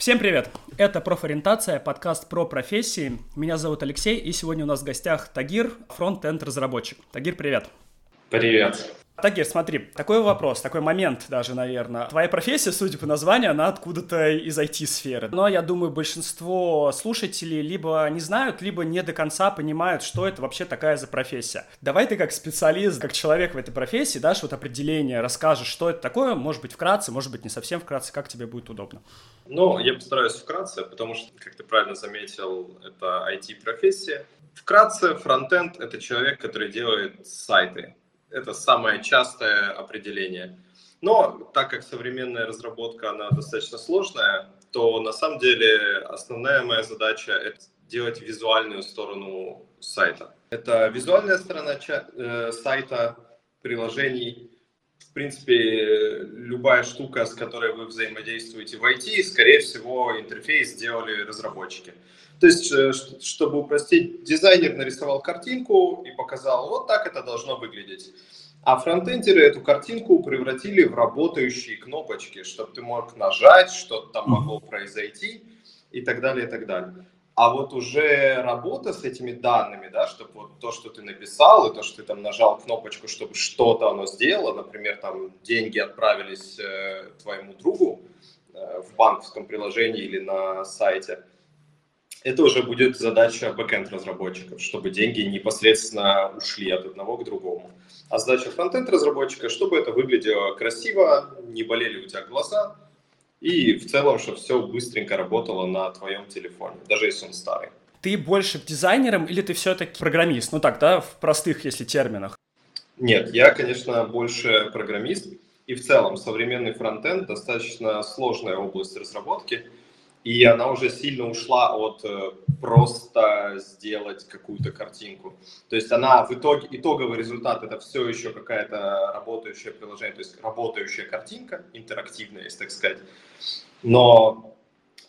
Всем привет! Это «Профориентация», подкаст про профессии. Меня зовут Алексей, и сегодня у нас в гостях Тагир, фронт-энд разработчик. Тагир, привет! Привет! Тагир, смотри, такой вопрос, такой момент даже, наверное. Твоя профессия, судя по названию, она откуда-то из IT-сферы. Но я думаю, большинство слушателей либо не знают, либо не до конца понимают, что это вообще такая за профессия. Давай ты как специалист, как человек в этой профессии, дашь вот определение, расскажешь, что это такое, может быть, вкратце, может быть, не совсем вкратце, как тебе будет удобно. Ну, я постараюсь вкратце, потому что, как ты правильно заметил, это IT-профессия. Вкратце, фронтенд — это человек, который делает сайты, это самое частое определение. Но так как современная разработка, она достаточно сложная, то на самом деле основная моя задача – это делать визуальную сторону сайта. Это визуальная сторона э, сайта, приложений. В принципе, любая штука, с которой вы взаимодействуете в IT, скорее всего, интерфейс сделали разработчики. То есть, э, чтобы упростить, дизайнер нарисовал картинку и показал, вот так это должно выглядеть. А фронтендеры эту картинку превратили в работающие кнопочки, чтобы ты мог нажать, что-то там могло произойти и так далее, и так далее. А вот уже работа с этими данными, да, чтобы вот то, что ты написал, и то, что ты там нажал кнопочку, чтобы что-то оно сделало, например, там деньги отправились э, твоему другу э, в банковском приложении или на сайте, это уже будет задача бэкенд разработчиков, чтобы деньги непосредственно ушли от одного к другому. А задача фронтенд разработчика, чтобы это выглядело красиво, не болели у тебя глаза, и в целом, чтобы все быстренько работало на твоем телефоне, даже если он старый. Ты больше дизайнером или ты все-таки программист? Ну так, да, в простых, если терминах. Нет, я, конечно, больше программист. И в целом современный фронтенд достаточно сложная область разработки – и она уже сильно ушла от э, просто сделать какую-то картинку. То есть она в итоге, итоговый результат это все еще какая-то работающее приложение, то есть работающая картинка, интерактивная, если так сказать. Но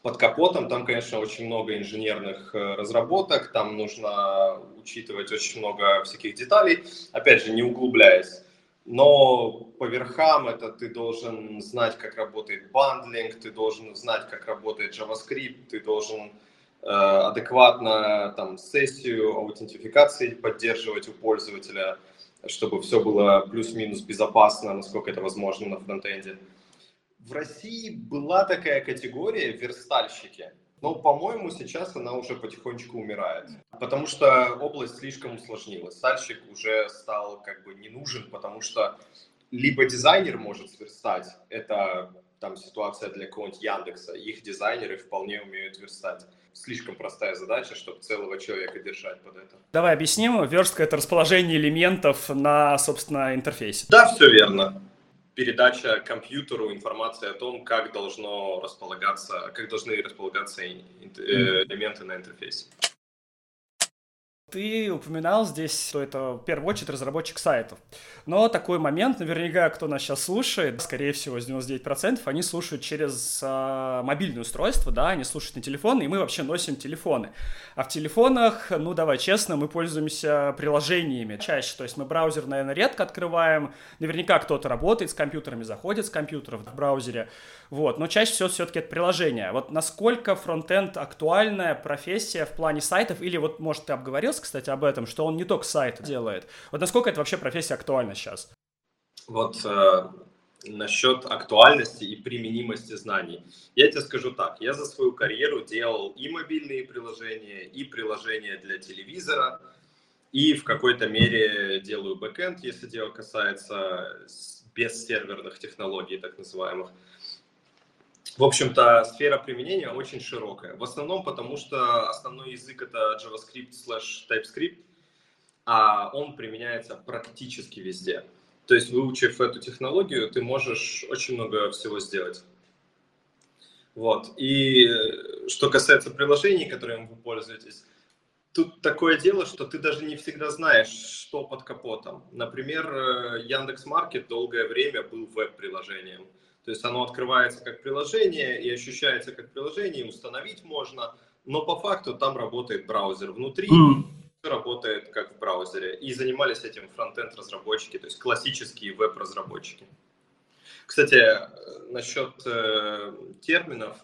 под капотом там, конечно, очень много инженерных э, разработок, там нужно учитывать очень много всяких деталей, опять же, не углубляясь но по верхам это ты должен знать, как работает бандлинг, ты должен знать, как работает JavaScript, ты должен э, адекватно там сессию аутентификации поддерживать у пользователя, чтобы все было плюс-минус безопасно, насколько это возможно на фронтенде. В России была такая категория верстальщики. Но, по-моему, сейчас она уже потихонечку умирает, потому что область слишком усложнилась. Сальщик уже стал как бы не нужен, потому что либо дизайнер может сверстать, это там ситуация для какого-нибудь Яндекса, их дизайнеры вполне умеют верстать. Слишком простая задача, чтобы целого человека держать под это. Давай объясним. Верстка — это расположение элементов на, собственно, интерфейсе. Да, все верно передача компьютеру информации о том, как должно располагаться, как должны располагаться э, элементы на интерфейсе. Ты упоминал здесь, что это в первую очередь разработчик сайтов. Но такой момент, наверняка, кто нас сейчас слушает, скорее всего, с 99%, они слушают через э, мобильное устройство, да, они слушают на телефоны, и мы вообще носим телефоны. А в телефонах, ну, давай честно, мы пользуемся приложениями чаще. То есть мы браузер, наверное, редко открываем. Наверняка кто-то работает с компьютерами, заходит с компьютеров в браузере. Вот, но чаще всего все-таки это приложение. Вот насколько фронтенд актуальная профессия в плане сайтов, или вот, может, ты кстати, об этом, что он не только сайт делает. Вот насколько это вообще профессия актуальна сейчас? Вот э, насчет актуальности и применимости знаний. Я тебе скажу так, я за свою карьеру делал и мобильные приложения, и приложения для телевизора, и в какой-то мере делаю бэкэнд, если дело касается без серверных технологий, так называемых в общем-то, сфера применения очень широкая. В основном потому, что основной язык это JavaScript slash TypeScript, а он применяется практически везде. То есть, выучив эту технологию, ты можешь очень много всего сделать. Вот. И э, что касается приложений, которыми вы пользуетесь, тут такое дело, что ты даже не всегда знаешь, что под капотом. Например, э, Яндекс.Маркет долгое время был веб-приложением. То есть оно открывается как приложение и ощущается как приложение, установить можно, но по факту там работает браузер внутри, mm. работает как в браузере. И занимались этим фронтенд разработчики, то есть классические веб-разработчики. Кстати, насчет э, терминов,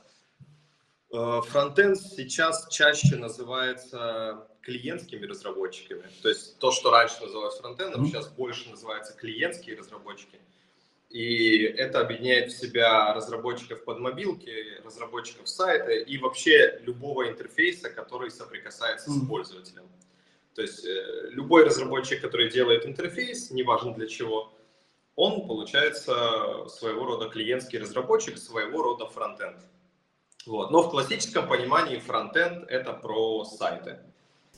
Э, фронтенд сейчас чаще называется клиентскими разработчиками. То есть то, что раньше называлось фронтендом, mm-hmm. сейчас больше называется клиентские разработчики. И это объединяет в себя разработчиков под мобилки, разработчиков сайта и вообще любого интерфейса, который соприкасается mm-hmm. с пользователем. То есть э, любой разработчик, который делает интерфейс, неважно для чего, он получается своего рода клиентский разработчик, своего рода фронтенд. Вот. Но в классическом понимании фронтенд — это про сайты.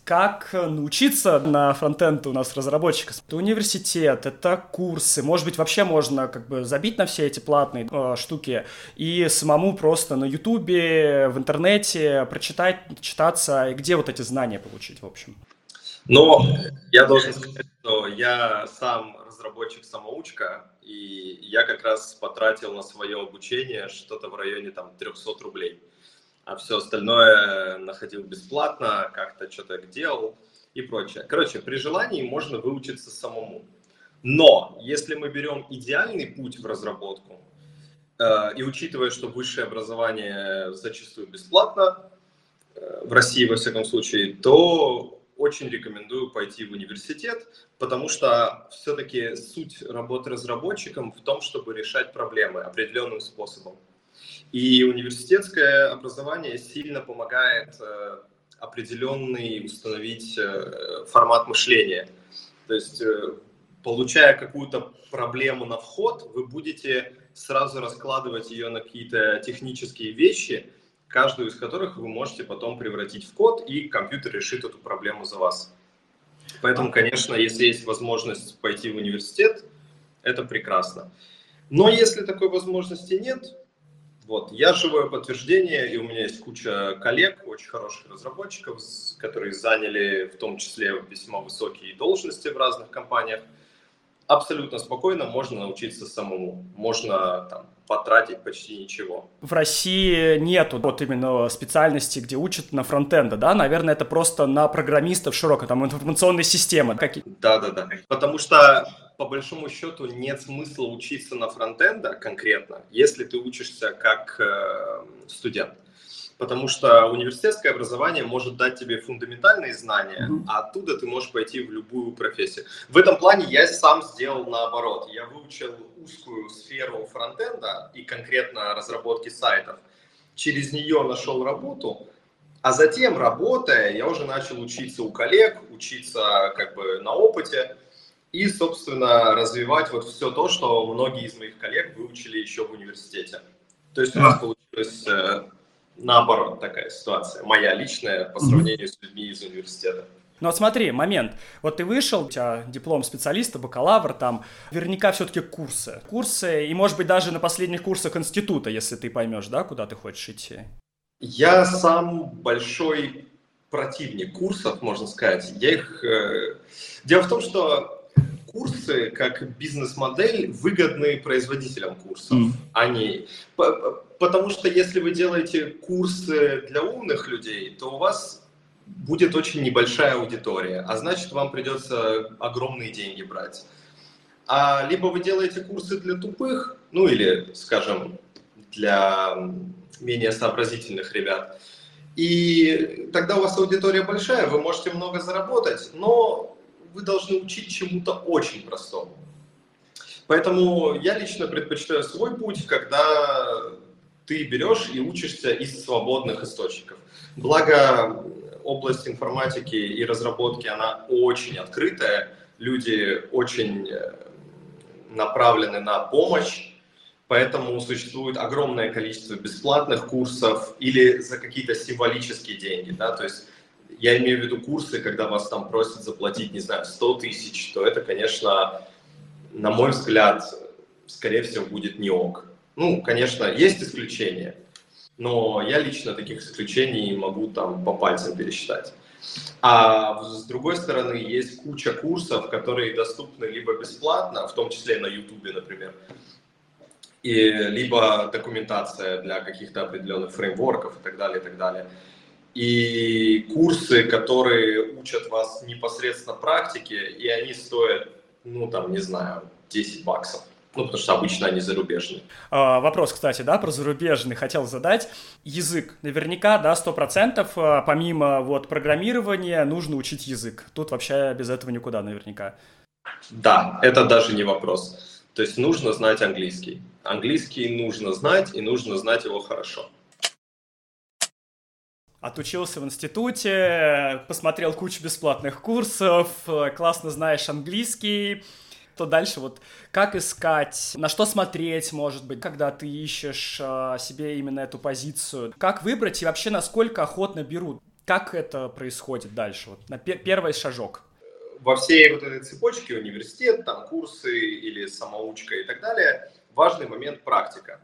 Как научиться на фронтенд у нас разработчика? Это университет, это курсы. Может быть, вообще можно как бы забить на все эти платные э, штуки и самому просто на Ютубе, в интернете прочитать, читаться, и где вот эти знания получить, в общем? Но я должен сказать, что я сам разработчик-самоучка, и я как раз потратил на свое обучение что-то в районе там 300 рублей. А все остальное находил бесплатно, как-то что-то делал и прочее. Короче, при желании можно выучиться самому. Но если мы берем идеальный путь в разработку, э, и учитывая, что высшее образование зачастую бесплатно, э, в России во всяком случае, то очень рекомендую пойти в университет, потому что все-таки суть работы разработчиком в том, чтобы решать проблемы определенным способом. И университетское образование сильно помогает э, определенный установить э, формат мышления. То есть, э, получая какую-то проблему на вход, вы будете сразу раскладывать ее на какие-то технические вещи, каждую из которых вы можете потом превратить в код, и компьютер решит эту проблему за вас. Поэтому, конечно, если есть возможность пойти в университет, это прекрасно. Но если такой возможности нет, вот, я живое подтверждение, и у меня есть куча коллег, очень хороших разработчиков, которые заняли в том числе весьма высокие должности в разных компаниях. Абсолютно спокойно можно научиться самому. Можно там, потратить почти ничего. В России нету вот именно специальности, где учат на фронтенда, да? Наверное, это просто на программистов широко, там информационные системы. Какие? Да-да-да. Потому что по большому счету нет смысла учиться на фронтенда конкретно, если ты учишься как э, студент потому что университетское образование может дать тебе фундаментальные знания, mm-hmm. а оттуда ты можешь пойти в любую профессию. В этом плане я сам сделал наоборот. Я выучил узкую сферу фронтенда и конкретно разработки сайтов. Через нее нашел работу, а затем, работая, я уже начал учиться у коллег, учиться как бы на опыте и, собственно, развивать вот все то, что многие из моих коллег выучили еще в университете. То есть у нас получилось э, наоборот такая ситуация, моя личная, по сравнению mm-hmm. с людьми из университета. Ну вот смотри, момент. Вот ты вышел, у тебя диплом специалиста, бакалавр, там, наверняка все-таки курсы. Курсы, и может быть даже на последних курсах института, если ты поймешь, да, куда ты хочешь идти. Я сам большой противник курсов, можно сказать. Я их... Э... Дело в том, что курсы как бизнес-модель выгодны производителям курсов. Mm. Они... Потому что если вы делаете курсы для умных людей, то у вас будет очень небольшая аудитория, а значит вам придется огромные деньги брать. А либо вы делаете курсы для тупых, ну или, скажем, для менее сообразительных ребят, и тогда у вас аудитория большая, вы можете много заработать, но вы должны учить чему-то очень простому. Поэтому я лично предпочитаю свой путь, когда ты берешь и учишься из свободных источников. Благо, область информатики и разработки, она очень открытая, люди очень э, направлены на помощь, поэтому существует огромное количество бесплатных курсов или за какие-то символические деньги, да, то есть я имею в виду курсы, когда вас там просят заплатить, не знаю, 100 тысяч, то это, конечно, на мой взгляд, скорее всего, будет не ок. Ну, конечно, есть исключения, но я лично таких исключений могу там по пальцам пересчитать. А с другой стороны, есть куча курсов, которые доступны либо бесплатно, в том числе на YouTube, например, и либо документация для каких-то определенных фреймворков и так далее, и так далее. И курсы, которые учат вас непосредственно практике, и они стоят, ну там, не знаю, 10 баксов. Ну, потому что обычно они зарубежные. А, вопрос, кстати, да, про зарубежный хотел задать. Язык. Наверняка, да, сто процентов, а, помимо вот программирования, нужно учить язык. Тут вообще без этого никуда наверняка. Да, это даже не вопрос. То есть нужно знать английский. Английский нужно знать, и нужно знать его хорошо. Отучился в институте, посмотрел кучу бесплатных курсов, классно знаешь английский, то дальше вот как искать, на что смотреть, может быть, когда ты ищешь э, себе именно эту позицию, как выбрать и вообще насколько охотно берут, как это происходит дальше, вот на пер- первый шажок. Во всей вот этой цепочке университет, там курсы или самоучка и так далее, важный момент практика.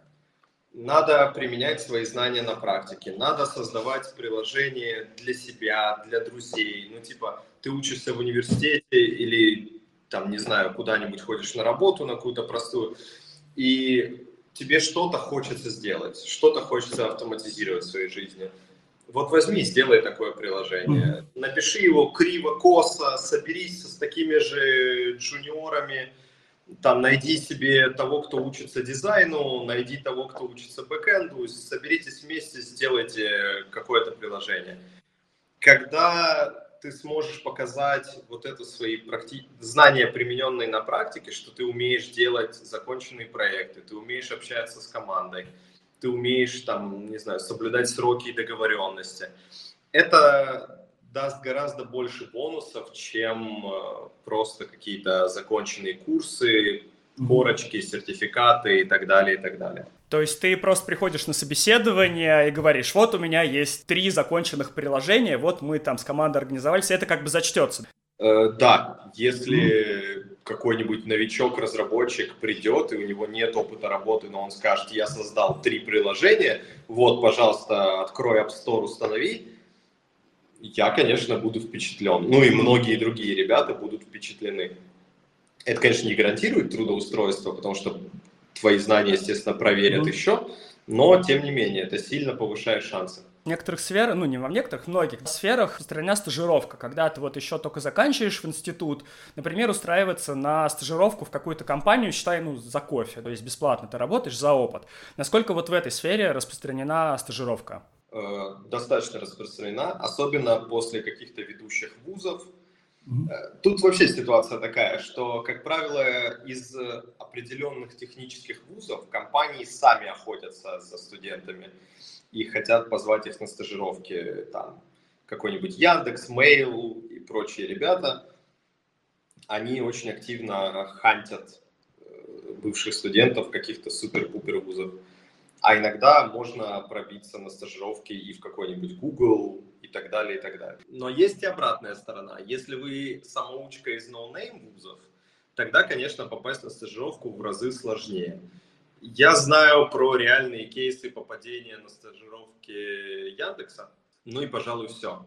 Надо применять свои знания на практике, надо создавать приложения для себя, для друзей. Ну, типа, ты учишься в университете или там, не знаю, куда-нибудь ходишь на работу, на какую-то простую, и тебе что-то хочется сделать, что-то хочется автоматизировать в своей жизни. Вот возьми, сделай такое приложение. Напиши его криво-косо, соберись с такими же джуниорами, там найди себе того, кто учится дизайну, найди того, кто учится бэкэнду, соберитесь вместе, сделайте какое-то приложение. Когда ты сможешь показать вот это свои практи... знания, примененные на практике, что ты умеешь делать законченные проекты, ты умеешь общаться с командой, ты умеешь там, не знаю, соблюдать сроки и договоренности. Это даст гораздо больше бонусов, чем э, просто какие-то законченные курсы, корочки, сертификаты и так далее, и так далее. То есть ты просто приходишь на собеседование и говоришь, вот у меня есть три законченных приложения, вот мы там с командой организовались, это как бы зачтется. Э, да, если какой-нибудь новичок-разработчик придет, и у него нет опыта работы, но он скажет, я создал три приложения, вот, пожалуйста, открой App Store, установи, я, конечно, буду впечатлен. Ну и многие другие ребята будут впечатлены. Это, конечно, не гарантирует трудоустройство, потому что твои знания, естественно, проверят mm-hmm. еще, но, тем не менее, это сильно повышает шансы. В некоторых сферах, ну не во некоторых, в многих сферах распространена стажировка, когда ты вот еще только заканчиваешь в институт, например, устраиваться на стажировку в какую-то компанию, считай, ну, за кофе, то есть бесплатно ты работаешь за опыт. Насколько вот в этой сфере распространена стажировка? Э, достаточно распространена, особенно после каких-то ведущих вузов, Э, тут вообще ситуация такая, что, как правило, из определенных технических вузов компании сами охотятся за студентами и хотят позвать их на стажировки. Там какой-нибудь Яндекс, Mail и прочие ребята, они очень активно хантят э, бывших студентов каких-то супер-пупер вузов. А иногда можно пробиться на стажировки и в какой-нибудь Google, и так далее, и так далее. Но есть и обратная сторона. Если вы самоучка из no-name вузов, тогда, конечно, попасть на стажировку в разы сложнее. Я знаю про реальные кейсы попадения на стажировки Яндекса, ну и, пожалуй, все.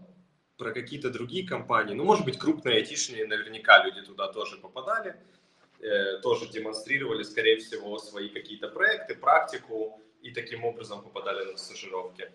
Про какие-то другие компании, ну, может быть, крупные айтишные, наверняка люди туда тоже попадали, э, тоже демонстрировали, скорее всего, свои какие-то проекты, практику, и таким образом попадали на стажировки.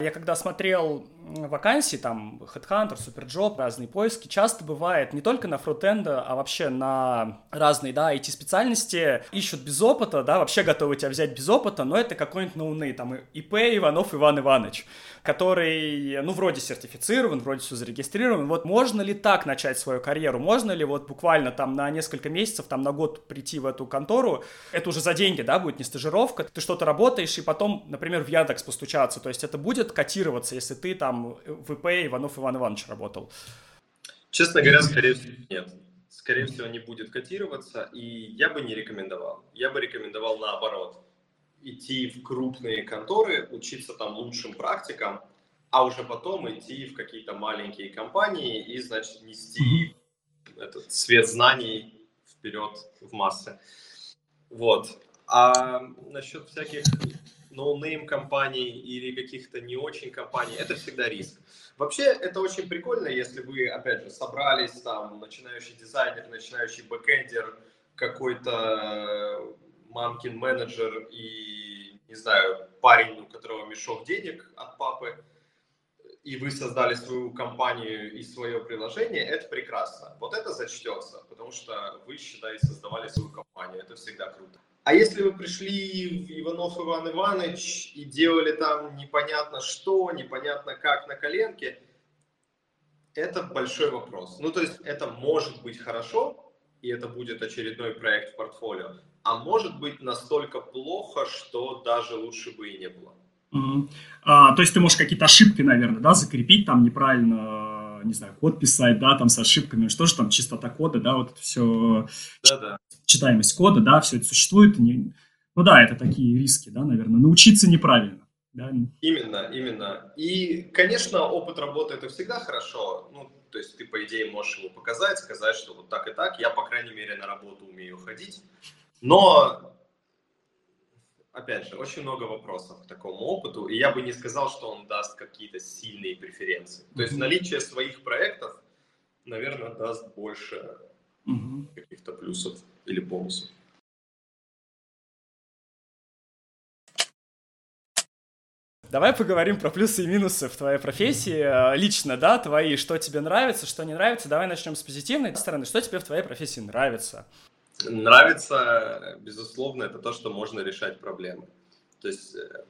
Я когда смотрел вакансии, там, Headhunter, Superjob, разные поиски, часто бывает не только на фронтенда, а вообще на разные, да, IT-специальности ищут без опыта, да, вообще готовы тебя взять без опыта, но это какой-нибудь ноуны, там, ИП Иванов Иван Иванович, который, ну, вроде сертифицирован, вроде все зарегистрирован. Вот можно ли так начать свою карьеру? Можно ли вот буквально там на несколько месяцев, там, на год прийти в эту контору? Это уже за деньги, да, будет не стажировка. Ты что-то работаешь, и потом, например, в Яндекс постучаться. То есть это будет будет котироваться, если ты там в ИП Иванов Иван Иванович работал? Честно говоря, скорее всего, нет. Скорее всего, не будет котироваться, и я бы не рекомендовал. Я бы рекомендовал наоборот. Идти в крупные конторы, учиться там лучшим практикам, а уже потом идти в какие-то маленькие компании и, значит, нести этот свет знаний вперед в массы. Вот. А насчет всяких no-name компаний или каких-то не очень компаний, это всегда риск. Вообще, это очень прикольно, если вы, опять же, собрались, там, начинающий дизайнер, начинающий бэкэндер, какой-то мамкин менеджер и, не знаю, парень, у которого мешок денег от папы, и вы создали свою компанию и свое приложение, это прекрасно. Вот это зачтется, потому что вы, считаете, создавали свою компанию. Это всегда круто. А если вы пришли в Иванов Иван Иванович и делали там непонятно что, непонятно как на коленке, это большой вопрос. Ну, то есть это может быть хорошо, и это будет очередной проект в портфолио, а может быть настолько плохо, что даже лучше бы и не было. Угу. А, то есть ты можешь какие-то ошибки, наверное, да, закрепить, там неправильно, не знаю, код писать, да, там с ошибками, что же там, чистота кода, да, вот это все, Да-да. читаемость кода, да, все это существует. Не... Ну да, это такие риски, да, наверное, научиться неправильно. Да? Именно, именно. И, конечно, опыт работы это всегда хорошо. Ну, то есть ты, по идее, можешь его показать, сказать, что вот так и так. Я, по крайней мере, на работу умею ходить. Но опять же, очень много вопросов к такому опыту, и я бы не сказал, что он даст какие-то сильные преференции. То есть наличие своих проектов, наверное, даст больше каких-то плюсов или бонусов. Давай поговорим про плюсы и минусы в твоей профессии. Э, лично, да, твои, что тебе нравится, что не нравится. Давай начнем с позитивной стороны. Что тебе в твоей профессии нравится? Нравится, безусловно, это то, что можно решать проблемы. То есть э,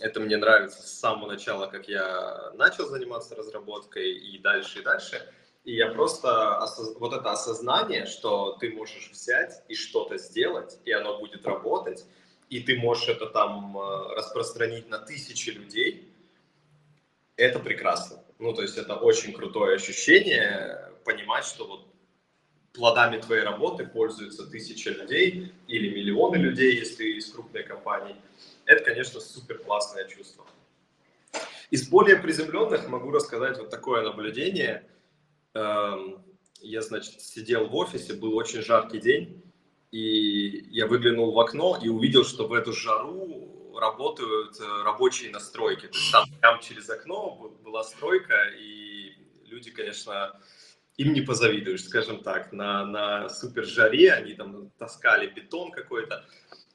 это мне нравится с самого начала, как я начал заниматься разработкой и дальше, и дальше. И я просто, вот это осознание, что ты можешь взять и что-то сделать, и оно будет работать, и ты можешь это там э, распространить на тысячи людей, это прекрасно. Ну, то есть это очень крутое ощущение понимать, что вот плодами твоей работы пользуются тысячи людей или миллионы людей, если ты из крупной компании. Это, конечно, супер классное чувство. Из более приземленных могу рассказать вот такое наблюдение. Эм, я, значит, сидел в офисе, был очень жаркий день, и я выглянул в окно и увидел, что в эту жару работают э, рабочие настройки. То есть там прямо через окно была стройка, и люди, конечно, им не позавидуешь, скажем так, на, на супер жаре, они там таскали бетон какой-то,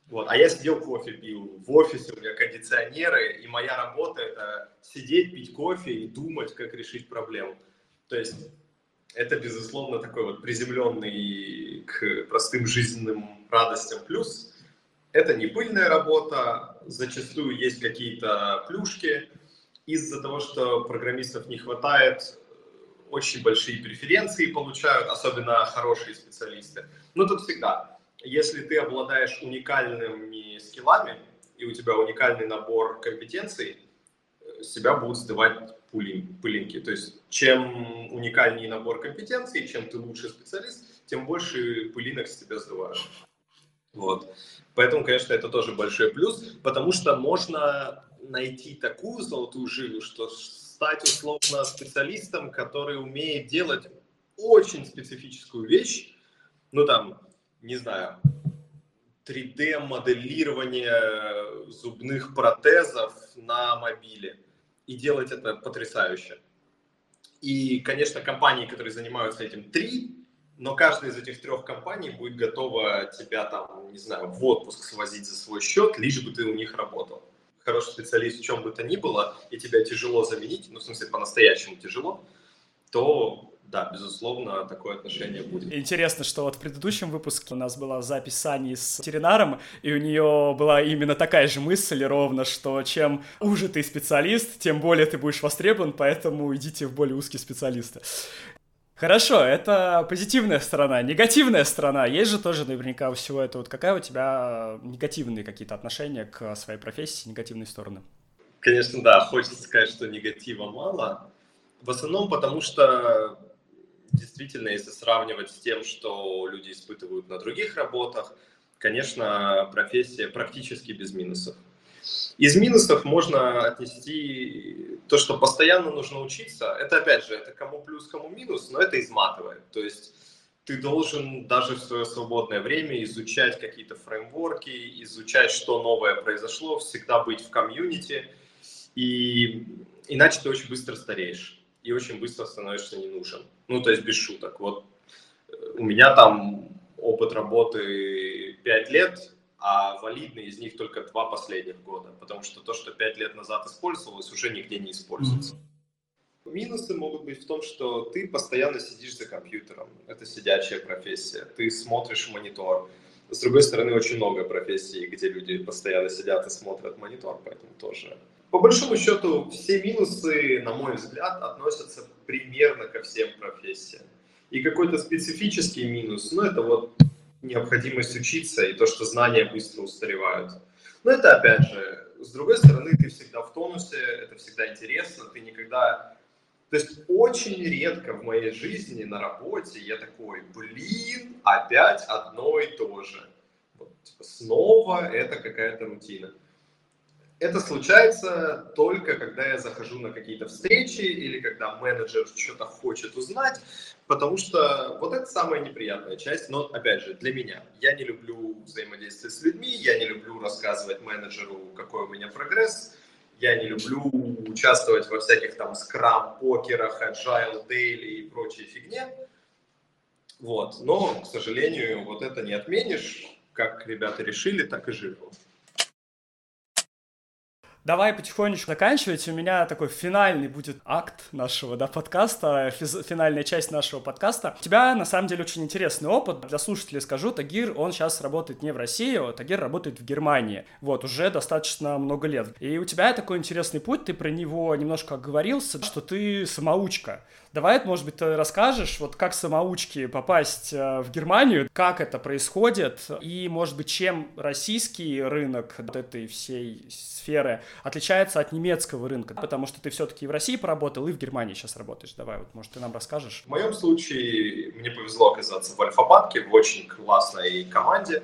вот. А я сидел кофе пил в офисе, у меня кондиционеры, и моя работа это сидеть, пить кофе и думать, как решить проблему. То есть это, безусловно, такой вот приземленный к простым жизненным радостям плюс. Это не пыльная работа, зачастую есть какие-то плюшки. Из-за того, что программистов не хватает, очень большие преференции получают, особенно хорошие специалисты. Ну, тут всегда, если ты обладаешь уникальными скиллами, и у тебя уникальный набор компетенций, себя будут сдавать пылин, пылинки. То есть, чем уникальнее набор компетенций, чем ты лучший специалист, тем больше пылинок с тебя сдувают. Вот. Поэтому, конечно, это тоже большой плюс, потому что можно найти такую золотую жилу, что стать условно специалистом, который умеет делать очень специфическую вещь, ну там, не знаю, 3D-моделирование зубных протезов на мобиле и делать это потрясающе. И, конечно, компании, которые занимаются этим, три, но каждая из этих трех компаний будет готова тебя там, не знаю, в отпуск свозить за свой счет, лишь бы ты у них работал хороший специалист в чем бы то ни было, и тебя тяжело заменить, ну, в смысле, по-настоящему тяжело, то да, безусловно, такое отношение будет. Интересно, что вот в предыдущем выпуске у нас была запись Сани с ветеринаром, и у нее была именно такая же мысль ровно, что чем уже ты специалист, тем более ты будешь востребован, поэтому идите в более узкие специалисты. Хорошо, это позитивная сторона. Негативная сторона. Есть же тоже наверняка у всего этого. Вот какая у тебя негативные какие-то отношения к своей профессии, негативные стороны? Конечно, да. Хочется сказать, что негатива мало. В основном потому, что действительно, если сравнивать с тем, что люди испытывают на других работах, конечно, профессия практически без минусов. Из минусов можно отнести то, что постоянно нужно учиться. Это, опять же, это кому плюс, кому минус, но это изматывает. То есть ты должен даже в свое свободное время изучать какие-то фреймворки, изучать, что новое произошло, всегда быть в комьюнити, и иначе ты очень быстро стареешь и очень быстро становишься не нужен. Ну, то есть без шуток. Вот э, у меня там опыт работы 5 лет, а валидные из них только два последних года, потому что то, что пять лет назад использовалось, уже нигде не используется. минусы могут быть в том, что ты постоянно сидишь за компьютером. Это сидячая профессия. Ты смотришь монитор. С другой стороны, очень много профессий, где люди постоянно сидят и смотрят монитор, поэтому тоже. По большому счету, все минусы, на мой взгляд, относятся примерно ко всем профессиям. И какой-то специфический минус, ну, это вот необходимость учиться и то, что знания быстро устаревают. Но это, опять же, с другой стороны, ты всегда в тонусе, это всегда интересно, ты никогда... То есть очень редко в моей жизни на работе я такой, блин, опять одно и то же. Вот, типа, снова это какая-то рутина. Это случается только, когда я захожу на какие-то встречи или когда менеджер что-то хочет узнать, потому что вот это самая неприятная часть, но опять же, для меня. Я не люблю взаимодействие с людьми, я не люблю рассказывать менеджеру, какой у меня прогресс, я не люблю участвовать во всяких там скрам, покерах, agile, daily и прочей фигне. Вот. Но, к сожалению, вот это не отменишь. Как ребята решили, так и живу. Давай потихонечку заканчивать. У меня такой финальный будет акт нашего да, подкаста, финальная часть нашего подкаста. У тебя, на самом деле, очень интересный опыт. Для слушателей скажу, Тагир, он сейчас работает не в России, а Тагир работает в Германии. Вот, уже достаточно много лет. И у тебя такой интересный путь, ты про него немножко оговорился, что ты самоучка. Давай, может быть, ты расскажешь, вот как самоучки попасть э, в Германию, как это происходит, и, может быть, чем российский рынок вот этой всей сферы отличается от немецкого рынка, потому что ты все-таки в России поработал, и в Германии сейчас работаешь. Давай, вот, может, ты нам расскажешь? В моем случае мне повезло оказаться в Альфа-банке, в очень классной команде.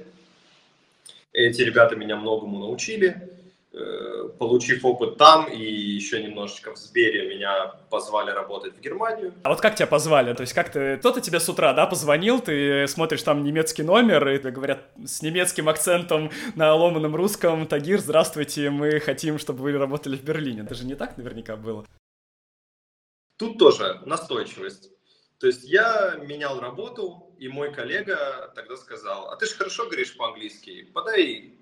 Эти ребята меня многому научили. Э, получив опыт там и еще немножечко в Сбере, меня позвали работать в Германию. А вот как тебя позвали? То есть как ты... Кто-то тебе с утра, да, позвонил, ты смотришь там немецкий номер, и тебе говорят с немецким акцентом на ломаном русском, Тагир, здравствуйте, мы хотим, чтобы вы работали в Берлине. Это же не так наверняка было? Тут тоже настойчивость. То есть я менял работу, и мой коллега тогда сказал, а ты же хорошо говоришь по-английски, подай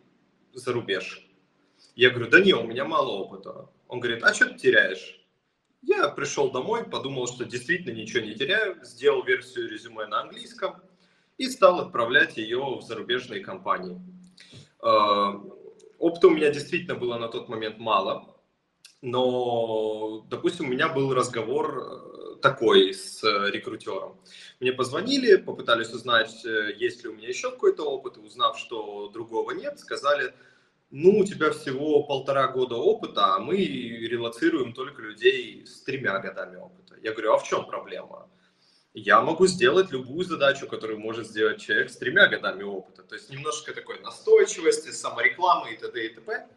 за рубеж. Я говорю, да не, у меня мало опыта. Он говорит, а что ты теряешь? Я пришел домой, подумал, что действительно ничего не теряю, сделал версию резюме на английском и стал отправлять ее в зарубежные компании. Э, опыта у меня действительно было на тот момент мало, но, допустим, у меня был разговор э, такой с рекрутером. Мне позвонили, попытались узнать, э, есть ли у меня еще какой-то опыт, и узнав, что другого нет, сказали, ну, у тебя всего полтора года опыта, а мы релацируем только людей с тремя годами опыта. Я говорю, а в чем проблема? Я могу сделать любую задачу, которую может сделать человек с тремя годами опыта. То есть немножко такой настойчивости, саморекламы и т.д. и т.п.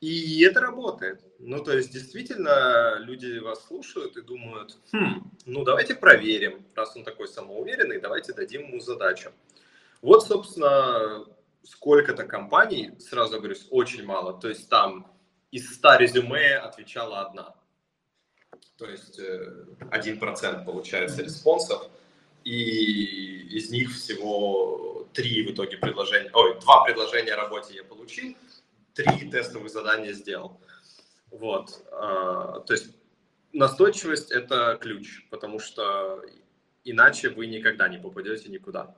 И это работает. Ну, то есть, действительно, люди вас слушают и думают, хм, ну, давайте проверим, раз он такой самоуверенный, давайте дадим ему задачу. Вот, собственно, сколько-то компаний, сразу говорю, очень мало. То есть там из 100 резюме отвечала одна. То есть 1% э, получается респонсов, и из них всего три в итоге предложения, ой, два предложения о работе я получил, три тестовых задания сделал. Вот. А, то есть настойчивость – это ключ, потому что иначе вы никогда не попадете никуда.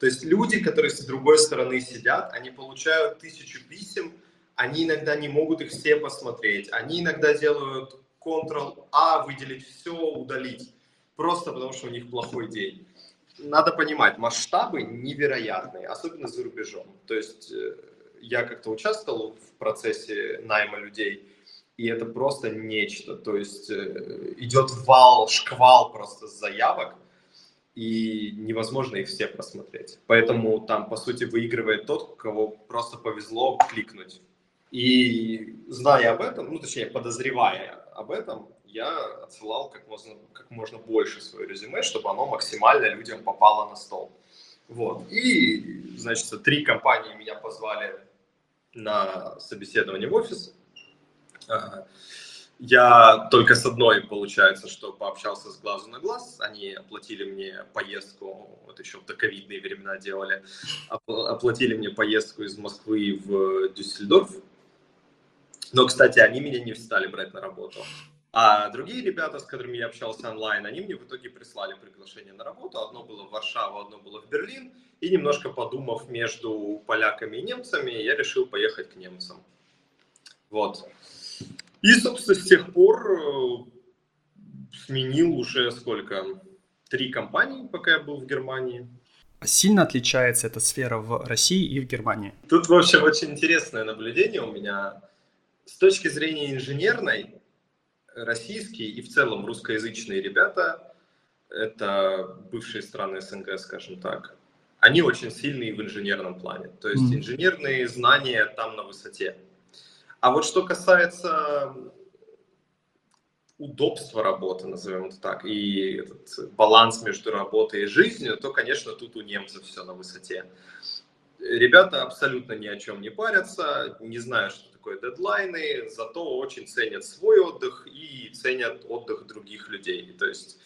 То есть люди, которые с другой стороны сидят, они получают тысячу писем, они иногда не могут их все посмотреть, они иногда делают Ctrl-A, выделить все, удалить, просто потому что у них плохой день. Надо понимать, масштабы невероятные, особенно за рубежом. То есть э, я как-то участвовал в процессе найма людей, и это просто нечто. То есть э, идет вал, шквал просто заявок, и невозможно их все просмотреть. Поэтому там, по сути, выигрывает тот, кого просто повезло кликнуть. И зная об этом, ну, точнее, подозревая об этом, я отсылал как можно, как можно больше свое резюме, чтобы оно максимально людям попало на стол. Вот. И, значит, три компании меня позвали на собеседование в офис. Я только с одной, получается, что пообщался с глазу на глаз. Они оплатили мне поездку, вот еще в доковидные времена делали, оплатили мне поездку из Москвы в Дюссельдорф. Но, кстати, они меня не стали брать на работу. А другие ребята, с которыми я общался онлайн, они мне в итоге прислали приглашение на работу. Одно было в Варшаву, одно было в Берлин. И немножко подумав между поляками и немцами, я решил поехать к немцам. Вот. И, собственно, с тех пор э, сменил уже сколько? Три компании, пока я был в Германии. Сильно отличается эта сфера в России и в Германии? Тут, в общем, очень интересное наблюдение у меня. С точки зрения инженерной, российские и в целом русскоязычные ребята, это бывшие страны СНГ, скажем так, они очень сильные в инженерном плане. То есть mm. инженерные знания там на высоте. А вот что касается удобства работы, назовем это так, и этот баланс между работой и жизнью, то, конечно, тут у немцев все на высоте. Ребята абсолютно ни о чем не парятся, не знают, что такое дедлайны, зато очень ценят свой отдых и ценят отдых других людей. То есть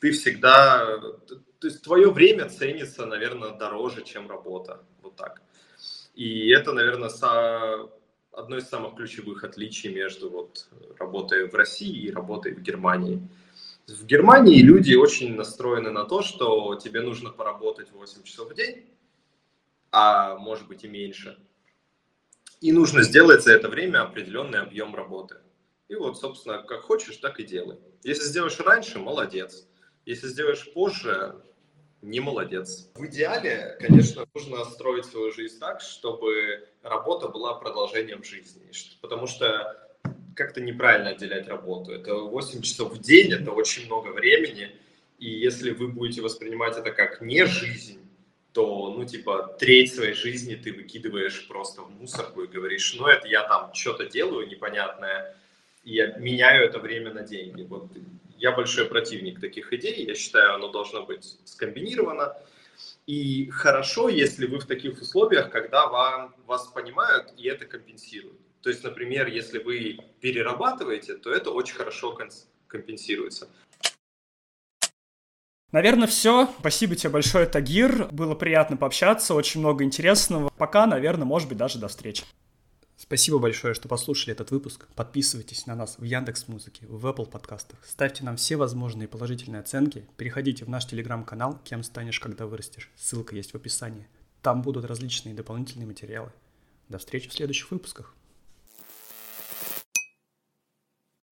ты всегда, то есть твое время ценится, наверное, дороже, чем работа. Вот так. И это, наверное, одно из самых ключевых отличий между вот работой в России и работой в Германии. В Германии люди очень настроены на то, что тебе нужно поработать 8 часов в день, а может быть и меньше. И нужно сделать за это время определенный объем работы. И вот, собственно, как хочешь, так и делай. Если сделаешь раньше, молодец. Если сделаешь позже, не молодец. В идеале, конечно, нужно строить свою жизнь так, чтобы работа была продолжением жизни. Потому что как-то неправильно отделять работу. Это 8 часов в день, это очень много времени. И если вы будете воспринимать это как не жизнь, то, ну, типа, треть своей жизни ты выкидываешь просто в мусорку и говоришь, ну, это я там что-то делаю непонятное, и я меняю это время на деньги. Вот я большой противник таких идей, я считаю, оно должно быть скомбинировано. И хорошо, если вы в таких условиях, когда вам, вас понимают и это компенсируют. То есть, например, если вы перерабатываете, то это очень хорошо компенсируется. Наверное, все. Спасибо тебе большое, Тагир. Было приятно пообщаться, очень много интересного. Пока, наверное, может быть, даже до встречи. Спасибо большое, что послушали этот выпуск. Подписывайтесь на нас в Яндекс Музыке, в Apple подкастах. Ставьте нам все возможные положительные оценки. Переходите в наш телеграм-канал «Кем станешь, когда вырастешь». Ссылка есть в описании. Там будут различные дополнительные материалы. До встречи в следующих выпусках.